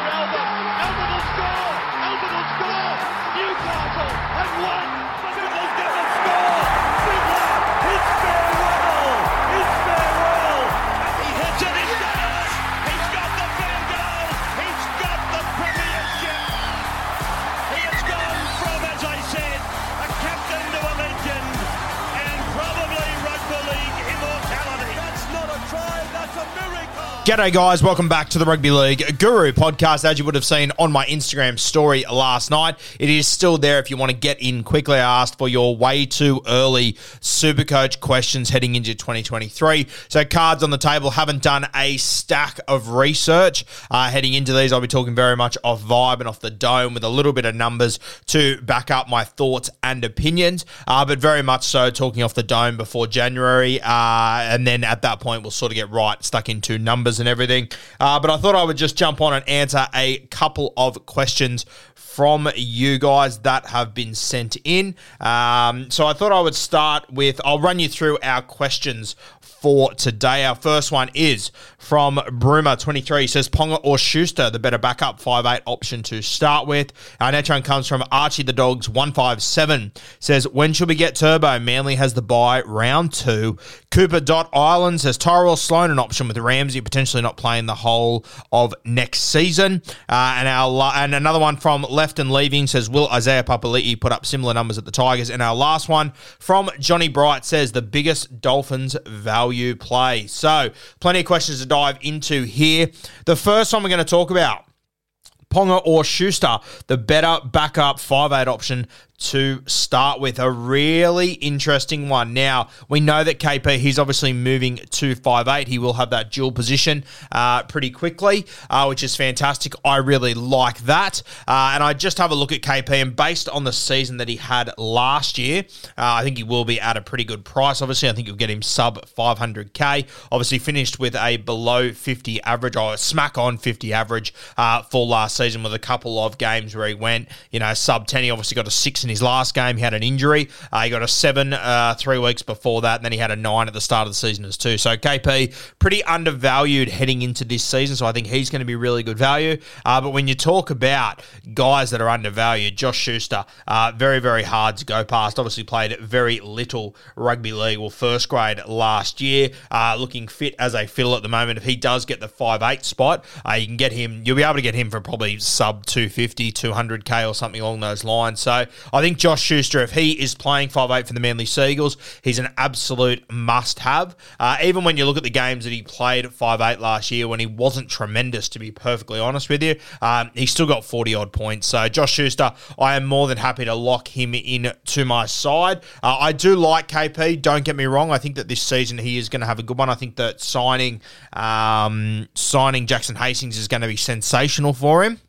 Albert. Albert will score. Score. Newcastle have won. Going to score. Fiddler, it's farewell. G'day, guys. Welcome back to the Rugby League Guru podcast. As you would have seen on my Instagram story last night, it is still there if you want to get in quickly. I asked for your way too early Supercoach questions heading into 2023. So, cards on the table. Haven't done a stack of research uh, heading into these. I'll be talking very much off vibe and off the dome with a little bit of numbers to back up my thoughts and opinions, uh, but very much so talking off the dome before January. Uh, and then at that point, we'll sort of get right stuck into numbers and everything. Uh, but I thought I would just jump on and answer a couple of questions from you guys that have been sent in. Um, so I thought I would start with, I'll run you through our questions for today. Our first one is from Broomer23. He says, Ponga or Schuster, the better backup 5'8 option to start with. Our next one comes from Archie the Dogs 157. Says, when should we get Turbo? Manly has the bye round two. Cooper Dot Island says, Tyrell Sloan an option with Ramsey potentially not playing the whole of next season. Uh, and our and another one from Left and Leaving says, will Isaiah Papali'i put up similar numbers at the Tigers? And our last one from Johnny Bright says, the biggest Dolphins value play. So, plenty of questions to dive into here. The first one we're going to talk about Ponga or Schuster, the better backup 5'8 option to start with. A really interesting one. Now, we know that KP, he's obviously moving to 5'8. He will have that dual position uh, pretty quickly, uh, which is fantastic. I really like that. Uh, and I just have a look at KP, and based on the season that he had last year, uh, I think he will be at a pretty good price. Obviously, I think you'll get him sub 500k. Obviously, finished with a below 50 average, or smack on 50 average uh, for last season with a couple of games where he went, you know, sub 10. He obviously got a six in his last game. He had an injury. Uh, he got a seven uh, three weeks before that, and then he had a nine at the start of the season as two. So KP pretty undervalued heading into this season. So I think he's going to be really good value. Uh, but when you talk about guys that are undervalued, Josh Schuster, uh, very very hard to go past. Obviously played very little rugby league, well first grade last year. Uh, looking fit as a fiddle at the moment. If he does get the five eight spot, uh, you can get him. You'll be able to get him for probably sub 250, 200k or something along those lines. So I think Josh Schuster, if he is playing 5'8 for the Manly Sea Eagles, he's an absolute must have. Uh, even when you look at the games that he played at 5'8 last year when he wasn't tremendous, to be perfectly honest with you, um, he still got 40 odd points. So Josh Schuster, I am more than happy to lock him in to my side. Uh, I do like KP, don't get me wrong. I think that this season he is going to have a good one. I think that signing, um, signing Jackson Hastings is going to be sensational for him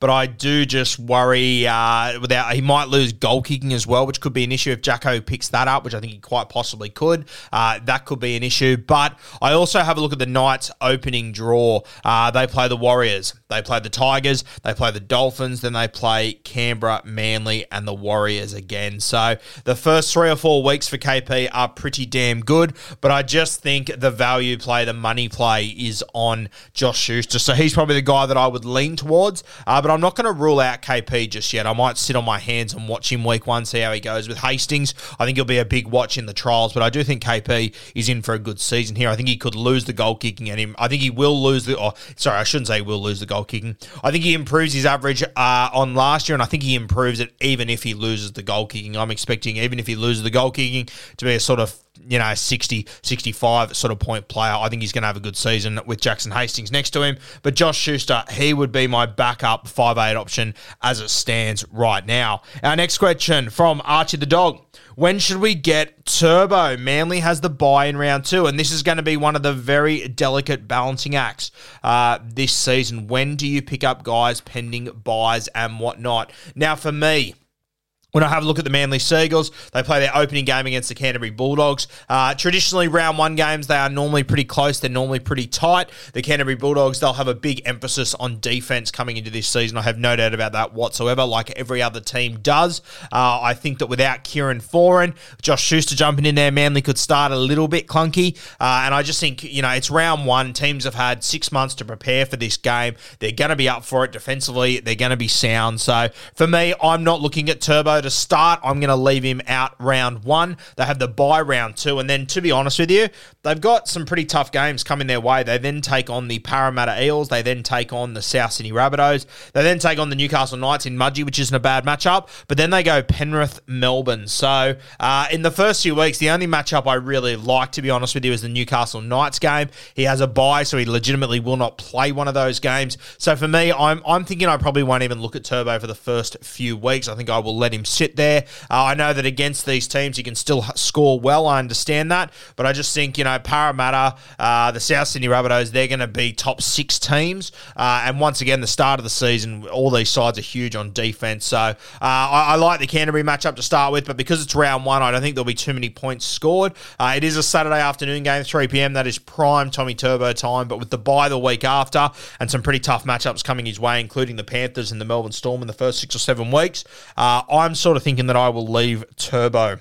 but I do just worry uh, without he might lose goal kicking as well, which could be an issue if Jacko picks that up, which I think he quite possibly could. Uh, that could be an issue. But I also have a look at the Knights opening draw. Uh, they play the Warriors, they play the Tigers, they play the Dolphins, then they play Canberra, Manly, and the Warriors again. So the first three or four weeks for KP are pretty damn good, but I just think the value play, the money play is on Josh Schuster. So he's probably the guy that I would lean towards. Uh, but I'm not going to rule out KP just yet. I might sit on my hands and watch him week one, see how he goes with Hastings. I think he'll be a big watch in the trials, but I do think KP is in for a good season here. I think he could lose the goal kicking and him. I think he will lose the. Oh, sorry, I shouldn't say will lose the goal kicking. I think he improves his average uh, on last year, and I think he improves it even if he loses the goal kicking. I'm expecting even if he loses the goal kicking to be a sort of you know, 60, 65 sort of point player. I think he's going to have a good season with Jackson Hastings next to him. But Josh Schuster, he would be my backup 5'8 option as it stands right now. Our next question from Archie the Dog. When should we get Turbo? Manly has the bye in round two, and this is going to be one of the very delicate balancing acts uh, this season. When do you pick up guys pending byes and whatnot? Now, for me, when I have a look at the Manly Sea Eagles, they play their opening game against the Canterbury Bulldogs. Uh, traditionally, round one games, they are normally pretty close. They're normally pretty tight. The Canterbury Bulldogs, they'll have a big emphasis on defense coming into this season. I have no doubt about that whatsoever, like every other team does. Uh, I think that without Kieran Foran, Josh Schuster jumping in there, Manly could start a little bit clunky. Uh, and I just think, you know, it's round one. Teams have had six months to prepare for this game. They're going to be up for it defensively. They're going to be sound. So for me, I'm not looking at Turbo to start. I'm going to leave him out round one. They have the bye round two. And then, to be honest with you, they've got some pretty tough games coming their way. They then take on the Parramatta Eels. They then take on the South Sydney Rabbitohs. They then take on the Newcastle Knights in Mudgee, which isn't a bad matchup. But then they go Penrith, Melbourne. So, uh, in the first few weeks, the only matchup I really like, to be honest with you, is the Newcastle Knights game. He has a bye, so he legitimately will not play one of those games. So, for me, I'm, I'm thinking I probably won't even look at Turbo for the first few weeks. I think I will let him sit there. Uh, I know that against these teams, you can still score well. I understand that. But I just think, you know, Parramatta, uh, the South Sydney Rabbitohs, they're going to be top six teams. Uh, and once again, the start of the season, all these sides are huge on defense. So uh, I, I, like the Canterbury matchup to start with. But because it's round one, I don't think there'll be too many points scored. Uh, it is a Saturday afternoon game, 3 p.m. That is prime Tommy Turbo time. But with the bye the week after and some pretty tough matchups coming his way, including the Panthers and the Melbourne Storm in the first six or seven weeks, uh, I'm sort of thinking that I will leave Turbo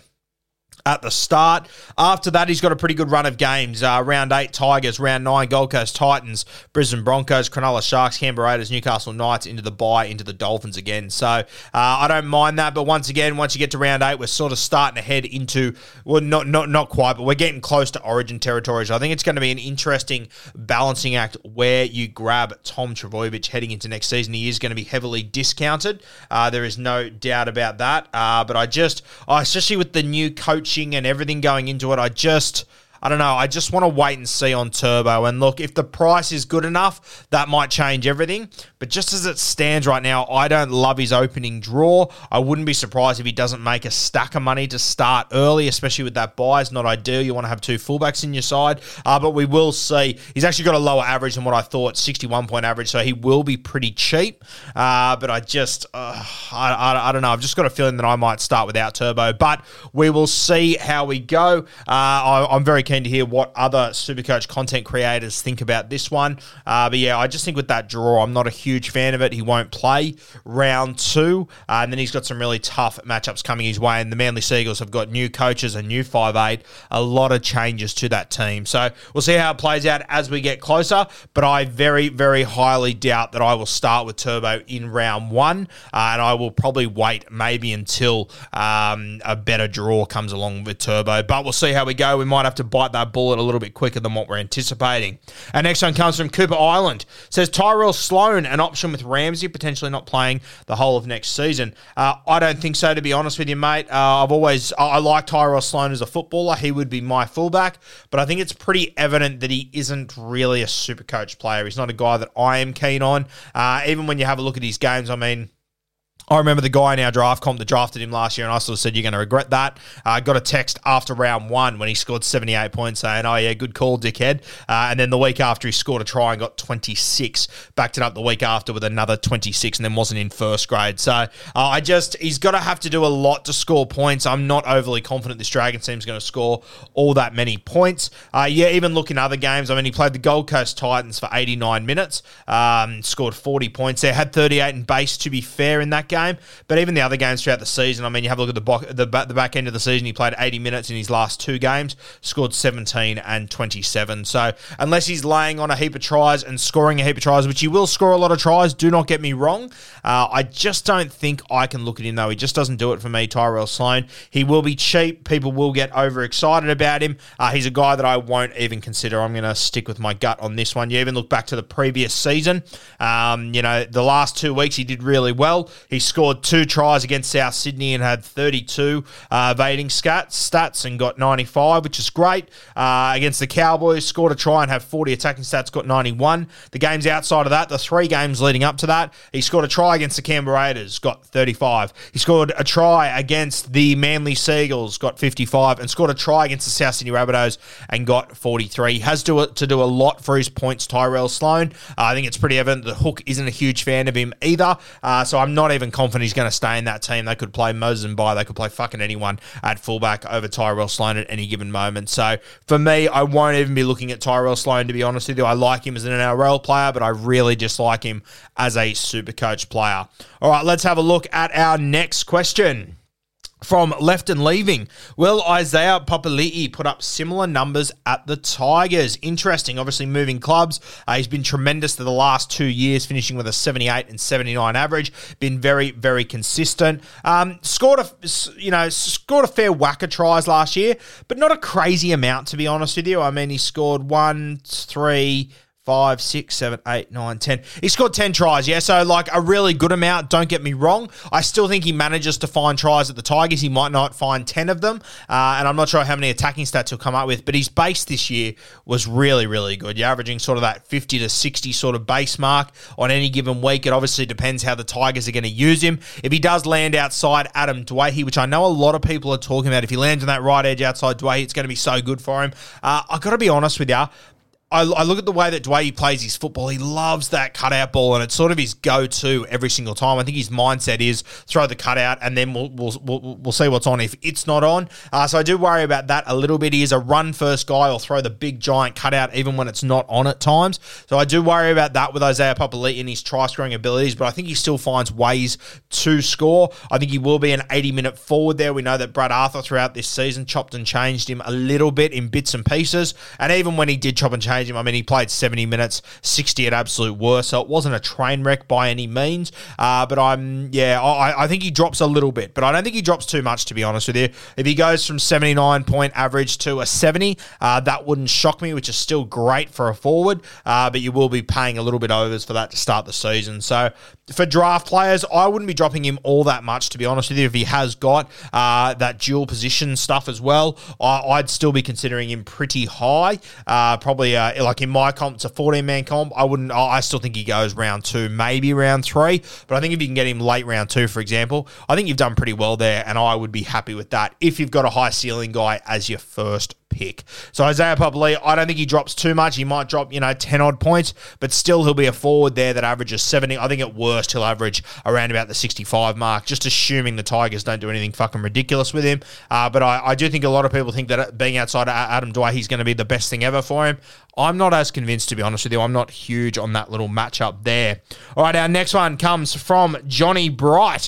at the start. After that, he's got a pretty good run of games. Uh, round eight, Tigers. Round nine, Gold Coast Titans, Brisbane Broncos, Cronulla Sharks, Canberra Raiders, Newcastle Knights into the bye, into the Dolphins again. So uh, I don't mind that. But once again, once you get to round eight, we're sort of starting to head into well, not not not quite, but we're getting close to Origin territory. So I think it's going to be an interesting balancing act where you grab Tom Trbojevic heading into next season. He is going to be heavily discounted. Uh, there is no doubt about that. Uh, but I just, oh, especially with the new coach and everything going into it. I just I don't know. I just want to wait and see on Turbo. And look, if the price is good enough, that might change everything. But just as it stands right now, I don't love his opening draw. I wouldn't be surprised if he doesn't make a stack of money to start early, especially with that bye. It's not ideal. You want to have two fullbacks in your side. Uh, but we will see. He's actually got a lower average than what I thought 61 point average. So he will be pretty cheap. Uh, but I just, uh, I, I, I, don't know. I've just got a feeling that I might start without Turbo. But we will see how we go. Uh, I, I'm very keen keen to hear what other Supercoach content creators think about this one. Uh, but yeah, I just think with that draw, I'm not a huge fan of it. He won't play round two, uh, and then he's got some really tough matchups coming his way. And the Manly Sea Eagles have got new coaches, a new five eight, a lot of changes to that team. So we'll see how it plays out as we get closer. But I very, very highly doubt that I will start with Turbo in round one, uh, and I will probably wait maybe until um, a better draw comes along with Turbo. But we'll see how we go. We might have to bite that bullet a little bit quicker than what we're anticipating. Our next one comes from Cooper Island. Says Tyrell Sloan, an option with Ramsey potentially not playing the whole of next season. Uh, I don't think so, to be honest with you, mate. Uh, I've always I, I like Tyrell Sloan as a footballer. He would be my fullback, but I think it's pretty evident that he isn't really a super coach player. He's not a guy that I am keen on. Uh, even when you have a look at his games, I mean. I remember the guy in our draft comp that drafted him last year, and I sort of said, You're going to regret that. I uh, got a text after round one when he scored 78 points saying, Oh, yeah, good call, dickhead. Uh, and then the week after, he scored a try and got 26. Backed it up the week after with another 26 and then wasn't in first grade. So uh, I just, he's got to have to do a lot to score points. I'm not overly confident this Dragon team's going to score all that many points. Uh, yeah, even looking other games, I mean, he played the Gold Coast Titans for 89 minutes, um, scored 40 points there, had 38 in base, to be fair, in that game game. But even the other games throughout the season, I mean, you have a look at the, bo- the, the back end of the season, he played 80 minutes in his last two games, scored 17 and 27. So unless he's laying on a heap of tries and scoring a heap of tries, which he will score a lot of tries, do not get me wrong. Uh, I just don't think I can look at him, though. He just doesn't do it for me, Tyrell Sloan. He will be cheap. People will get overexcited about him. Uh, he's a guy that I won't even consider. I'm going to stick with my gut on this one. You even look back to the previous season. Um, you know, the last two weeks he did really well. He scored two tries against South Sydney and had 32 uh, evading stats, stats and got 95, which is great. Uh, against the Cowboys, scored a try and had 40 attacking stats, got 91. The games outside of that, the three games leading up to that, he scored a try against the Canberra Raiders, got 35. He scored a try against the Manly Sea Eagles, got 55, and scored a try against the South Sydney Rabbitohs and got 43. He has to, to do a lot for his points, Tyrell Sloan. Uh, I think it's pretty evident that Hook isn't a huge fan of him either, uh, so I'm not even confident he's going to stay in that team. They could play Moses Mbye, they could play fucking anyone at fullback over Tyrell Sloan at any given moment. So for me, I won't even be looking at Tyrell Sloan, to be honest with you. I like him as an NRL player, but I really dislike him as a super coach player. All right, let's have a look at our next question. From left and leaving, will Isaiah Papali'i put up similar numbers at the Tigers? Interesting, obviously moving clubs. Uh, he's been tremendous for the last two years, finishing with a 78 and 79 average. Been very, very consistent. Um, scored a, you know, scored a fair whack of tries last year, but not a crazy amount to be honest with you. I mean, he scored one, three, five, six, seven, eight, nine, ten. He scored 10 tries, yeah. So, like, a really good amount. Don't get me wrong. I still think he manages to find tries at the Tigers. He might not find 10 of them. Uh, and I'm not sure how many attacking stats he'll come up with, but his base this year was really, really good. You're averaging sort of that 50 to 60 sort of base mark on any given week. It obviously depends how the Tigers are going to use him. If he does land outside Adam Doueihi, which I know a lot of people are talking about, if he lands on that right edge outside Doueihi, it's going to be so good for him. Uh, i got to be honest with you. I, I, look at the way that Doueihi plays his football. He loves that cutout ball, and it's sort of his go-to every single time. I think his mindset is throw the cutout, and then we'll we'll, we'll, we'll see what's on if it's not on. Uh, so I do worry about that a little bit. He is a run-first guy, or throw the big giant cutout even when it's not on at times. So I do worry about that with Isaiah Papali'i and his try-scoring abilities, but I think he still finds ways to score. I think he will be an 80-minute forward there. We know that Brad Arthur throughout this season chopped and changed him a little bit in bits and pieces, and even when he did chop and change I mean, he played 70 minutes, 60 at absolute worst, so it wasn't a train wreck by any means. Uh, but I'm, yeah, I, I, think he drops a little bit, but I don't think he drops too much, to be honest with you. If he goes from 79 point average to a 70, uh, that wouldn't shock me, which is still great for a forward, uh, but you will be paying a little bit overs for that to start the season. So for draft players, I wouldn't be dropping him all that much, to be honest with you. If he has got uh, that dual position stuff as well, I, would still be considering him pretty high. Uh, probably uh, like in my comp, it's a 14 man comp. I wouldn't, I still think he goes round two, maybe round three. But I think if you can get him late round two, for example, I think you've done pretty well there. And I would be happy with that if you've got a high ceiling guy as your first pick. So Isaiah Papali'i, I don't think he drops too much. He might drop, you know, 10 odd points, but still he'll be a forward there that averages 70. I think at worst he'll average around about the 65 mark, just assuming the Tigers don't do anything fucking ridiculous with him. Uh, but I, I, do think a lot of people think that being outside Adam Doueihi, he's going to be the best thing ever for him. I'm not as convinced, to be honest with you. I'm not huge on that little matchup there. All right, our next one comes from Johnny Bright.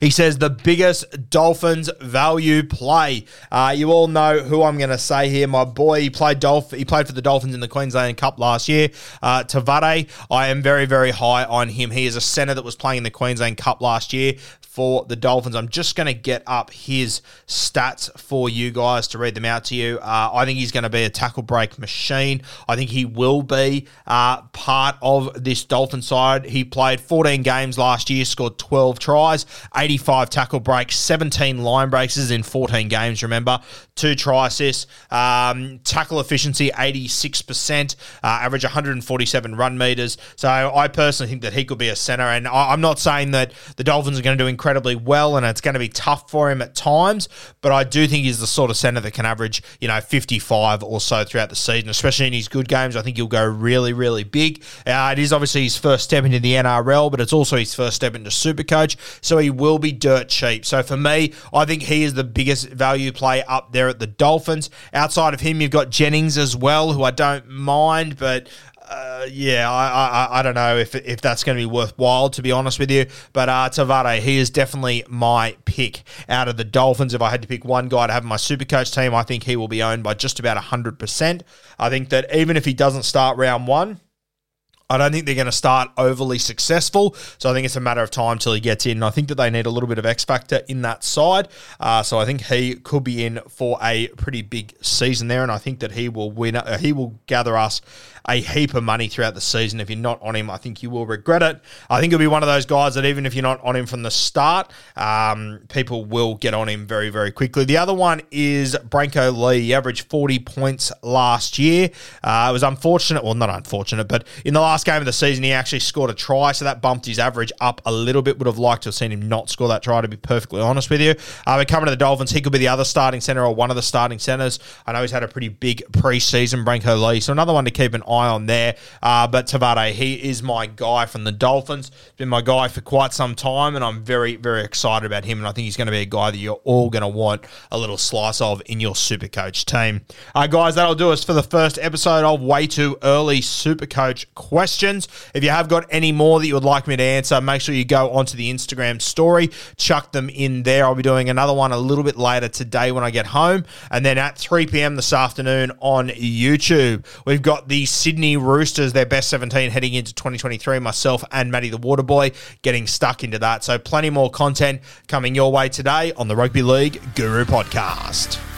He says the biggest Dolphins value play. Uh, you all know who I'm going to say here. My boy, he played Dolph- He played for the Dolphins in the Queensland Cup last year. Uh, Te Whare, I am very, very high on him. He is a centre that was playing in the Queensland Cup last year for the Dolphins. I'm just going to get up his stats for you guys to read them out to you. Uh, I think he's going to be a tackle break machine. I think he will be uh, part of this Dolphin side. He played 14 games last year, scored 12 tries, 85 tackle breaks, 17 line breaks in 14 games, remember. Two try assists. Um, tackle efficiency, 86%, uh, average 147 run meters. So I personally think that he could be a center. And I, I'm not saying that the Dolphins are going to do incredibly well and it's going to be tough for him at times, but I do think he's the sort of center that can average, you know, 55 or so throughout the season, especially in his good games. I think he'll go really, really big. Uh, it is obviously his first step into the NRL, but it's also his first step into Supercoach, so he will be dirt cheap. So for me, I think he is the biggest value play up there at the Dolphins. Outside of him, you've got Jennings as well, who I don't mind, but uh, yeah, I, I I don't know if if that's going to be worthwhile to be honest with you. But uh, Te Whare, he is definitely my pick out of the Dolphins. If I had to pick one guy to have in my Supercoach team, I think he will be owned by just about hundred percent. I think that even if he doesn't start round one. I don't think they're going to start overly successful. So I think it's a matter of time till he gets in. I think that they need a little bit of X factor in that side. Uh, so I think he could be in for a pretty big season there, and I think that he will win. Uh, he will gather us a heap of money throughout the season. If you're not on him, I think you will regret it. I think he'll be one of those guys that even if you're not on him from the start, um, people will get on him very, very quickly. The other one is Brenko Lee. He averaged 40 points last year. Uh, it was unfortunate, well, not unfortunate, but in the last game of the season, he actually scored a try, so that bumped his average up a little bit. Would have liked to have seen him not score that try, to be perfectly honest with you. Uh, but coming to the Dolphins, he could be the other starting center or one of the starting centers. I know he's had a pretty big preseason, Brenko Lee, so another one to keep an eye on there. Uh, but Te Whare, he is my guy from the Dolphins. Been my guy for quite some time, and I'm very, very excited about him. And I think he's going to be a guy that you're all going to want a little slice of in your Super Coach team. Uh, guys, that'll do us for the first episode of Way Too Early Super Coach questions. If you have got any more that you would like me to answer, make sure you go onto the Instagram story, chuck them in there. I'll be doing another one a little bit later today when I get home, and then at 3 p.m. this afternoon on YouTube. We've got the Sydney Roosters, their best 17 heading into 2023. Myself and Matty the Waterboy getting stuck into that. So, plenty more content coming your way today on the Rugby League Guru podcast.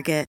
Target.